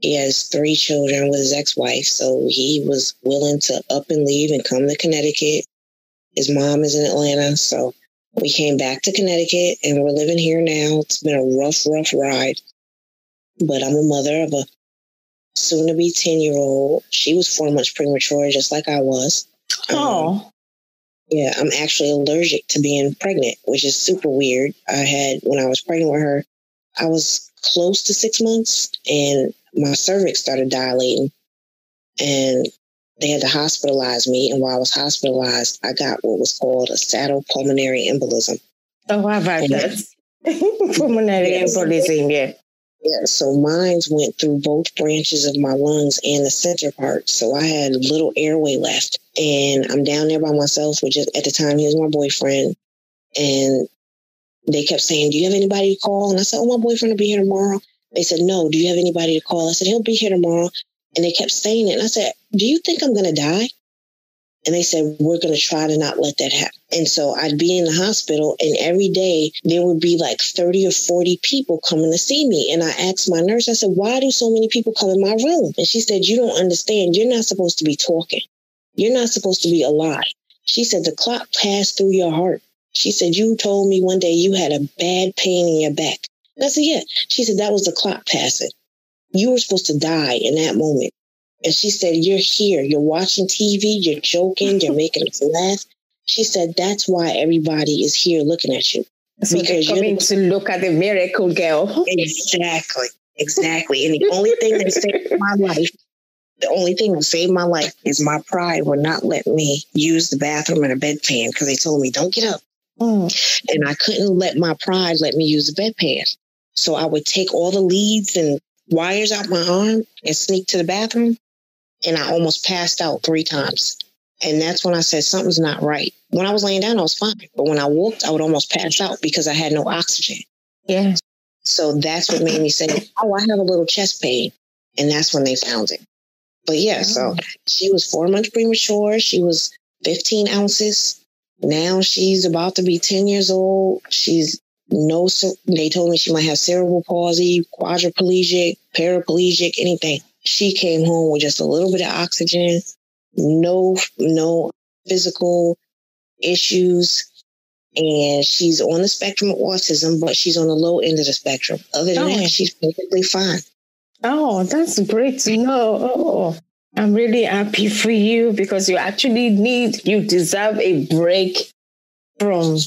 He has three children with his ex-wife, so he was willing to up and leave and come to Connecticut. His mom is in Atlanta, so we came back to Connecticut and we're living here now. It's been a rough, rough ride, but I'm a mother of a soon to be 10 year old. She was four months premature, just like I was. Oh. Um, yeah, I'm actually allergic to being pregnant, which is super weird. I had, when I was pregnant with her, I was close to six months and my cervix started dilating and they had to hospitalize me. And while I was hospitalized, I got what was called a saddle pulmonary embolism. Oh, how about that? Pulmonary embolism, yeah. Yeah, so mines went through both branches of my lungs and the center part. So I had little airway left. And I'm down there by myself, which is, at the time he was my boyfriend. And they kept saying, Do you have anybody to call? And I said, Oh, my boyfriend will be here tomorrow. They said, No, do you have anybody to call? I said, He'll be here tomorrow. And they kept saying it. And I said, Do you think I'm going to die? And they said, We're going to try to not let that happen. And so I'd be in the hospital, and every day there would be like 30 or 40 people coming to see me. And I asked my nurse, I said, Why do so many people come in my room? And she said, You don't understand. You're not supposed to be talking, you're not supposed to be alive. She said, The clot passed through your heart. She said, You told me one day you had a bad pain in your back. And I said, Yeah. She said, That was the clot passing. You were supposed to die in that moment. And she said, You're here. You're watching TV. You're joking. You're making us laugh. She said, That's why everybody is here looking at you. So Because you're coming to look at the miracle girl. Exactly. Exactly. And the only thing that saved my life, the only thing that saved my life is my pride would not let me use the bathroom in a bedpan because they told me, Don't get up. Mm. And I couldn't let my pride let me use the bedpan. So I would take all the leads and wires out my arm and sneak to the bathroom. And I almost passed out three times. And that's when I said something's not right. When I was laying down, I was fine. But when I walked, I would almost pass out because I had no oxygen. Yeah. So that's what made me say, Oh, I have a little chest pain. And that's when they found it. But yeah, so oh. she was four months premature. She was 15 ounces. Now she's about to be 10 years old. She's no, they told me she might have cerebral palsy, quadriplegic, paraplegic, anything. She came home with just a little bit of oxygen, no, no physical issues. And she's on the spectrum of autism, but she's on the low end of the spectrum. Other than Oh. that, she's perfectly fine. Oh, that's great to know. Oh, I'm really happy for you because you actually need, you deserve a break from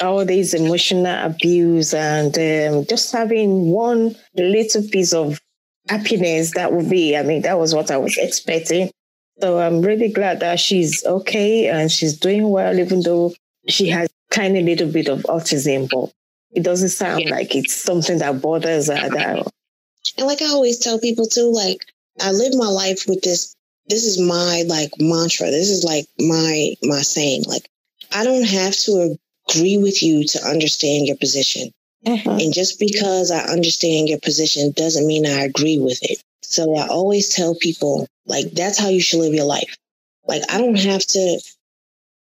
all these emotional abuse and um, just having one little piece of happiness. That would be, I mean, that was what I was expecting. So I'm really glad that she's okay and she's doing well, even though she has a tiny little bit of autism, but it doesn't sound Yeah. like it's something that bothers her. That, And like I always tell people too, like I live my life with this. This is my like mantra. This is like my my saying. Like I don't have to agree with you to understand your position. Mhm. And just because I understand your position doesn't mean I agree with it. So I always tell people, like, that's how you should live your life. Like, I don't have to,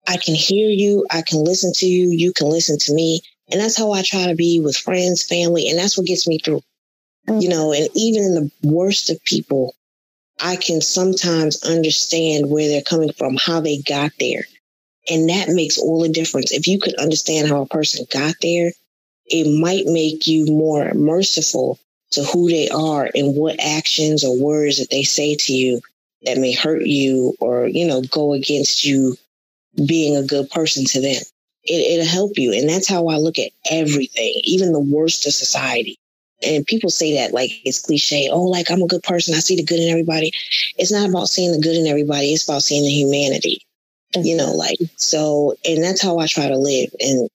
I can hear you, I can listen to you, you can listen to me. And that's how I try to be with friends, family, and that's what gets me through. You know, and even in the worst of people, I can sometimes understand where they're coming from, how they got there. And that makes all the difference. If you could understand how a person got there, it might make you more merciful to who they are and what actions or words that they say to you that may hurt you or, you know, go against you being a good person to them. It, it'll help you. And that's how I look at everything, even the worst of society. And people say that like it's cliche. Oh, like I'm a good person. I see the good in everybody. It's not about seeing the good in everybody. It's about seeing the humanity, you know, like, so, and that's how I try to live. And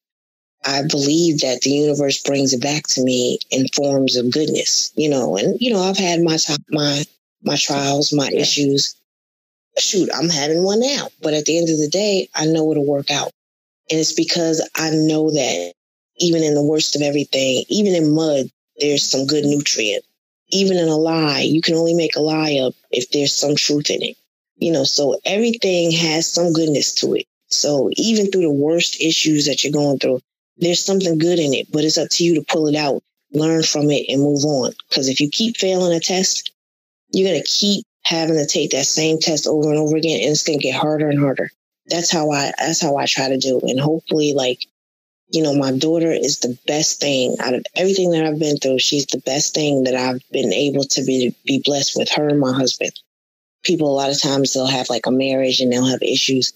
I believe that the universe brings it back to me in forms of goodness, you know, and, you know, I've had my, ti- my, my trials, my issues. Shoot, I'm having one now, but at the end of the day, I know it'll work out. And it's because I know that even in the worst of everything, even in mud, there's some good nutrient. Even in a lie, you can only make a lie up if there's some truth in it. You know, so everything has some goodness to it. So even through the worst issues that you're going through, there's something good in it, but it's up to you to pull it out, learn from it, and move on. Because if you keep failing a test, you're going to keep having to take that same test over and over again and it's going to get harder and harder. That's how i that's how i try to do and hopefully like you know my daughter is the best thing out of everything that i've been through. She's the best thing that i've been able to be be blessed with her and my husband. People a lot of times they'll have like a marriage and they'll have issues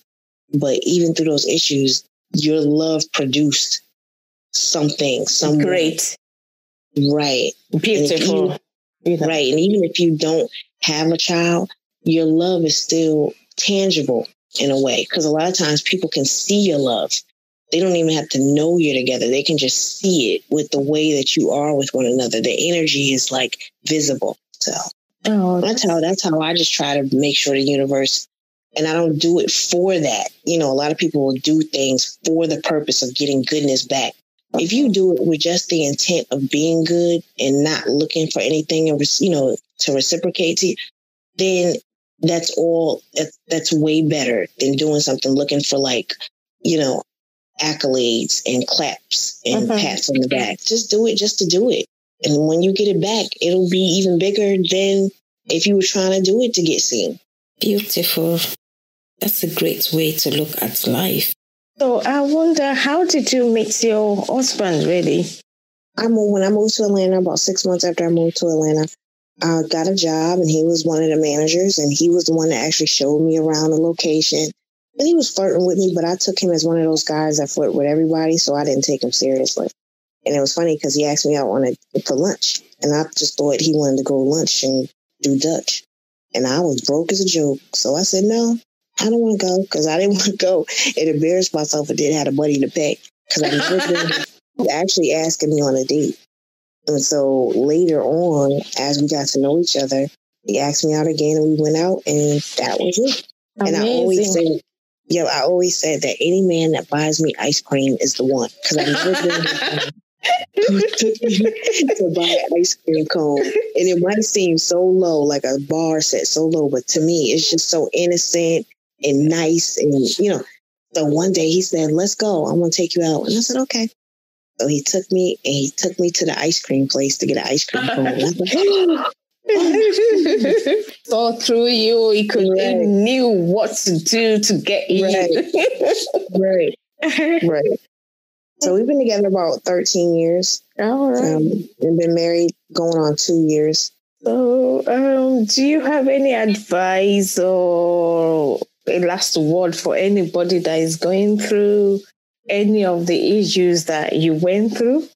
but even through those issues your love produced something some Great. right Beautiful. You. Right. And even if you don't have a child, your love is still tangible in a way. Because a lot of times people can see your love. They don't even have to know you're together. They can just see it with the way that you are with one another. The energy is like visible. So Oh, that's how that's how I just try to make sure the universe and I don't do it for that. You know, a lot of people will do things for the purpose of getting goodness back. If you do it with just the intent of being good and not looking for anything, and you know, to reciprocate to you, then that's all. That's, that's way better than doing something looking for like, you know, accolades and claps and Mhm. pats on the back. Just do it just to do it, and when you get it back, it'll be even bigger than if you were trying to do it to get seen. Beautiful. That's a great way to look at life. So I wonder, how did you meet your husband? Really? I moved when I moved to Atlanta about six months after I moved to Atlanta. I got a job and he was one of the managers and he was the one that actually showed me around the location. And he was flirting with me, but I took him as one of those guys that flirt with everybody, so I didn't take him seriously. And it was funny because he asked me out on a, for lunch, and I just thought he wanted to go lunch and do Dutch. And I was broke as a joke, so I said no, I don't want to go because I didn't want to go and embarrass myself and didn't have a buddy to pay because I been actually asking me on a date. And so later on, as we got to know each other, he asked me out again and we went out and that was it. And I always Amazing. said, yo, I always said that any man that buys me ice cream is the one. Because I never been with someone who took me to buy an ice cream cone. And it might seem so low, like a bar set so low, but to me, it's just so innocent and nice. And, you know, so one day he said, let's go. I'm going to take you out. And I said, okay. So he took me and he took me to the ice cream place to get an ice cream cone. And I was like, so through you, he could he knew what to do to get you. right, right. So we've been together about 13 years All right. um, and been married going on two years. So, um, do you have any advice or a last word for anybody that is going through any of the issues that you went through?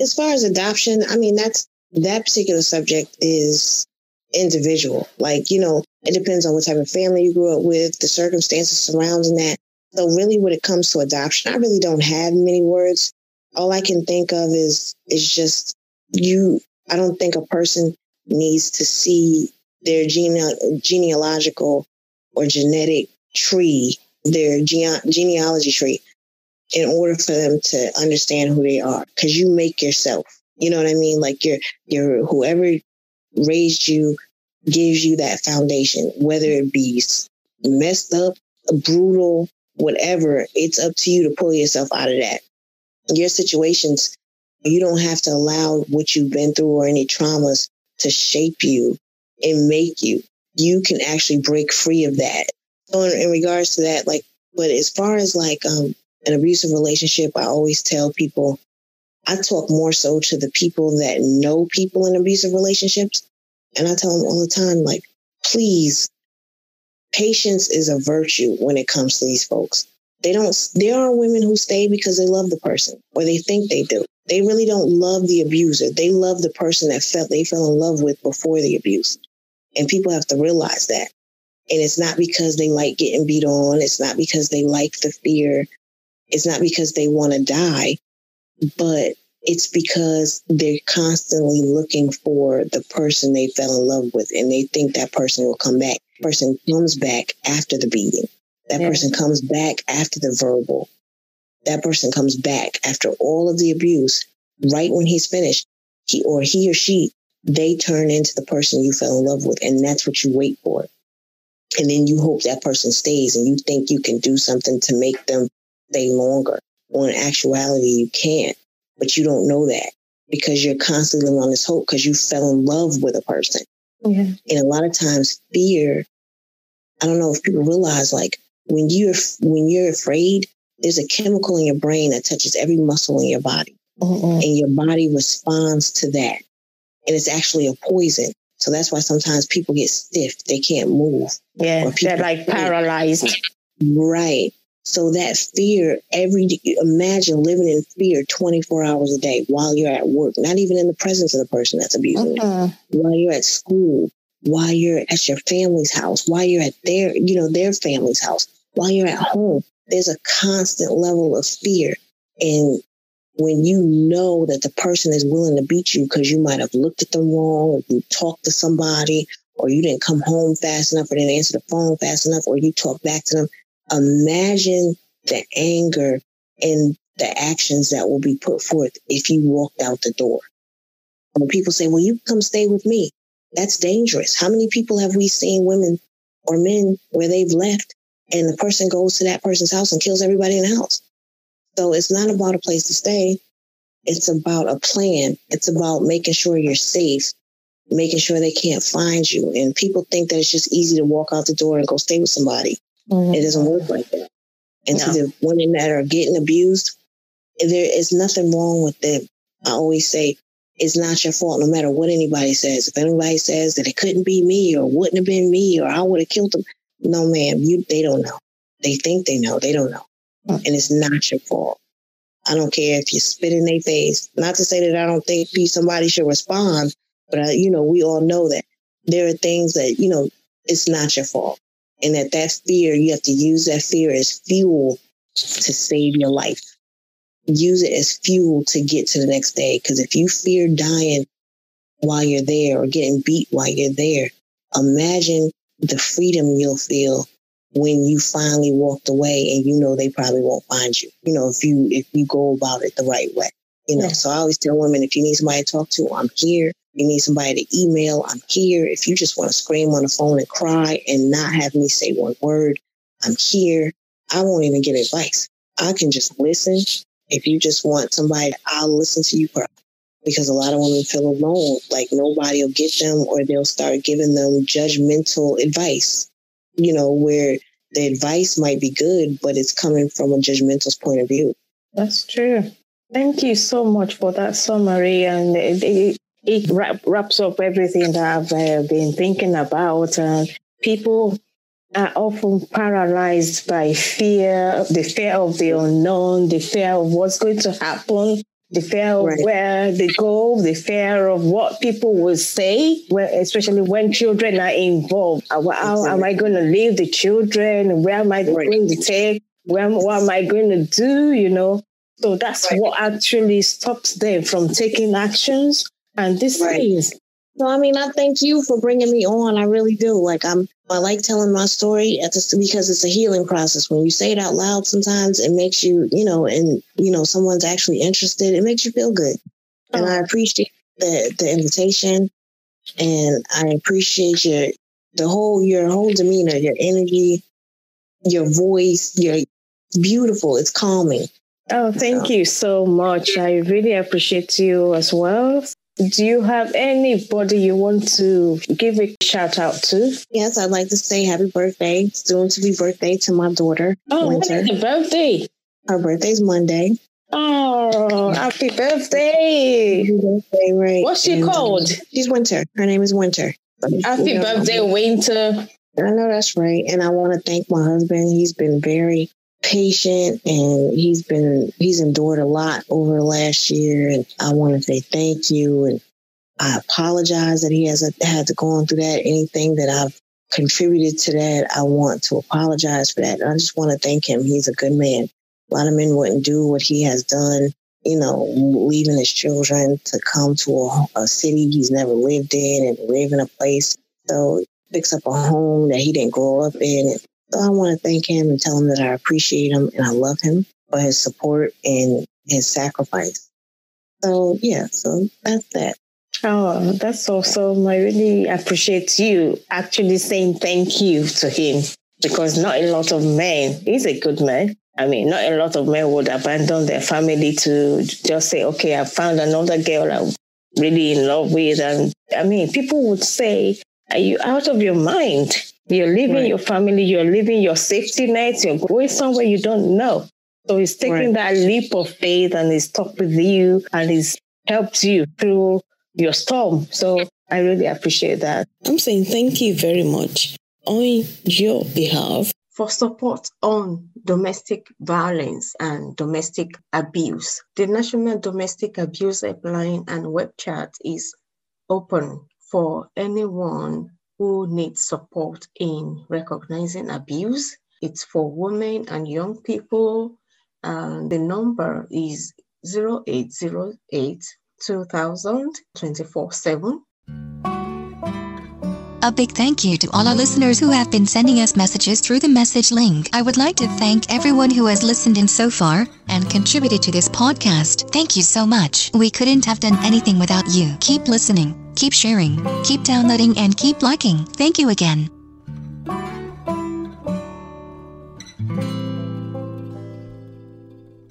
As far as adoption, I mean, that's that particular subject is individual. Like, you know, it depends on what type of family you grew up with, the circumstances surrounding that. So, really, when it comes to adoption, I really don't have many words. All I can think of is is just you. I don't think a person needs to see their gene- genealogical or genetic tree, their gene- genealogy tree, in order for them to understand who they are. Because you make yourself. You know what I mean? Like your your whoever raised you gives you that foundation, whether it be messed up, brutal, whatever. It's up to you to pull yourself out of that. Your situations, you don't have to allow what you've been through or any traumas to shape you and make you. You can actually break free of that. So in, in regards to that, like, but as far as like um an abusive relationship, I always tell people I talk more so to the people that know people in abusive relationships. And I tell them all the time, like, please, patience is a virtue when it comes to these folks. They don't, there are women who stay because they love the person or they think they do. They really don't love the abuser. They love the person that felt they fell in love with before the abuse. And people have to realize that. And it's not because they like getting beat on. It's not because they like the fear. It's not because they want to die, but it's because they're constantly looking for the person they fell in love with and they think that person will come back. Person comes back after the beating. That Yeah. person comes back after the verbal. That person comes back after all of the abuse. Right when he's finished, he or he or she, they turn into the person you fell in love with. And that's what you wait for. And then you hope that person stays and you think you can do something to make them stay longer. When in actuality, you can't but you don't know that because you're constantly on this hope because you fell in love with a person. Yeah. And a lot of times fear, I don't know if people realize like when you're when you're afraid, there's a chemical in your brain that touches every muscle in your body. Mm-mm. And your body responds to that. And it's actually a poison. So that's why sometimes people get stiff. They can't move. Yeah. They're like paralyzed. Right. So that fear, every imagine living in fear 24 hours a day while you're at work, not even in the presence of the person that's abusing you, Mhm. while you're at school, while you're at your family's house, while you're at their, you know, their family's house, while you're at home. There's a constant level of fear. And when you know that the person is willing to beat you because you might have looked at them wrong, or you talked to somebody, or you didn't come home fast enough, or didn't answer the phone fast enough, or you talk back to them, imagine the anger and the actions that will be put forth if you walked out the door. When people say, well, you come stay with me, that's dangerous. How many people have we seen women or men where they've left and the person goes to that person's house and kills everybody in the house? So it's not about a place to stay. It's about a plan. It's about making sure you're safe, making sure they can't find you. And people think that it's just easy to walk out the door and go stay with somebody. Mhm. It doesn't work like that. And to the women that are getting abused, there is nothing wrong with them. I always say it's not your fault, no matter what anybody says. If anybody says that it couldn't be me or wouldn't have been me or I would have killed them, no, ma'am, you they don't know. They think they know, they don't know. And it's not your fault. I don't care if you spit in their face. Not to say that I don't think somebody should respond, but I, you know we all know that there are things that you know it's not your fault and that that fear you have to use that fear as fuel to save your life use it as fuel to get to the next day because if you fear dying while you're there or getting beat while you're there imagine the freedom you'll feel when you finally walked away and you know they probably won't find you you know if you if you go about it the right way you know Yeah. so i always tell women if you need somebody to talk to i'm here you need somebody to email, I'm here. If you just want to scream on the phone and cry and not have me say one word, I'm here. I won't even get advice. I can just listen. If you just want somebody, I'll listen to you. Because a lot of women feel alone, like nobody will get them, or they'll start giving them judgmental advice, you know, where the advice might be good, but it's coming from a judgmental point of view. That's true. Thank you so much for that summary. And it, it, wrap, wraps up everything that I've uh, been thinking about. And people are often paralyzed by fear, the fear of the unknown, the fear of what's going to happen, the fear of Right. where they go, the fear of what people will say, where, especially when children are involved. Uh, how, how am I going to leave the children? Where am I Right. going to take? Where, what am I going to do? You know, so that's Right. what actually stops them from taking actions and these Right. things. So I mean, I thank you for bringing me on. I really do. Like I'm, I like telling my story at this because it's a healing process. When you say it out loud, sometimes it makes you, you know, and you know, someone's actually interested. It makes you feel good, and I oh. appreciate the the invitation, and I appreciate your the whole your whole demeanor, your energy, your voice. You're beautiful. It's calming. Oh, thank you so much. I really appreciate you as well. Do you have anybody you want to give a shout out to? Yes, I'd like to say happy birthday, soon to be birthday to my daughter, Oh, Winter. the birthday? Her birthday's Monday. Oh, happy birthday. Happy birthday, right? What's she And, um, called? she's Winter. Her name is Winter. Happy You know, birthday, Winter. I know that's right. And I want to thank my husband. He's been very patient and he's been he's endured a lot over the last year. And I want to say thank you. And I apologize that he hasn't had to go on through that. Anything that I've contributed to that, I want to apologize for that. And I just want to thank him. He's a good man. A lot of men wouldn't do what he has done, you know, leaving his children to come to a, a city he's never lived in and live in a place. So fix up a home that he didn't grow up in. And so I want to thank him and tell him that I appreciate him and I love him for his support and his sacrifice. So yeah, so that's that. Oh, that's awesome. I really appreciate you actually saying thank you to him because not a lot of men, he's a good man. I mean, not a lot of men would abandon their family to just say, okay, I found another girl I'm really in love with. And I mean, people would say, are you out of your mind? You're leaving right. your family, you're leaving your safety net, you're going somewhere you don't know. So he's taking right. that leap of faith and he's talked with you and he's helped you through your storm. So I really appreciate that. I'm saying thank you very much on your behalf. For support on domestic violence and domestic abuse, the National Domestic Abuse Helpline and web chat is open for anyone who needs support in recognizing abuse. It's for women and young people. And the number is 0808 2000 24 7. A big thank you to all our listeners who have been sending us messages through the message link. I would like to thank everyone who has listened in so far and contributed to this podcast. Thank you so much. We couldn't have done anything without you. Keep listening, keep sharing, keep downloading, and keep liking. Thank you again.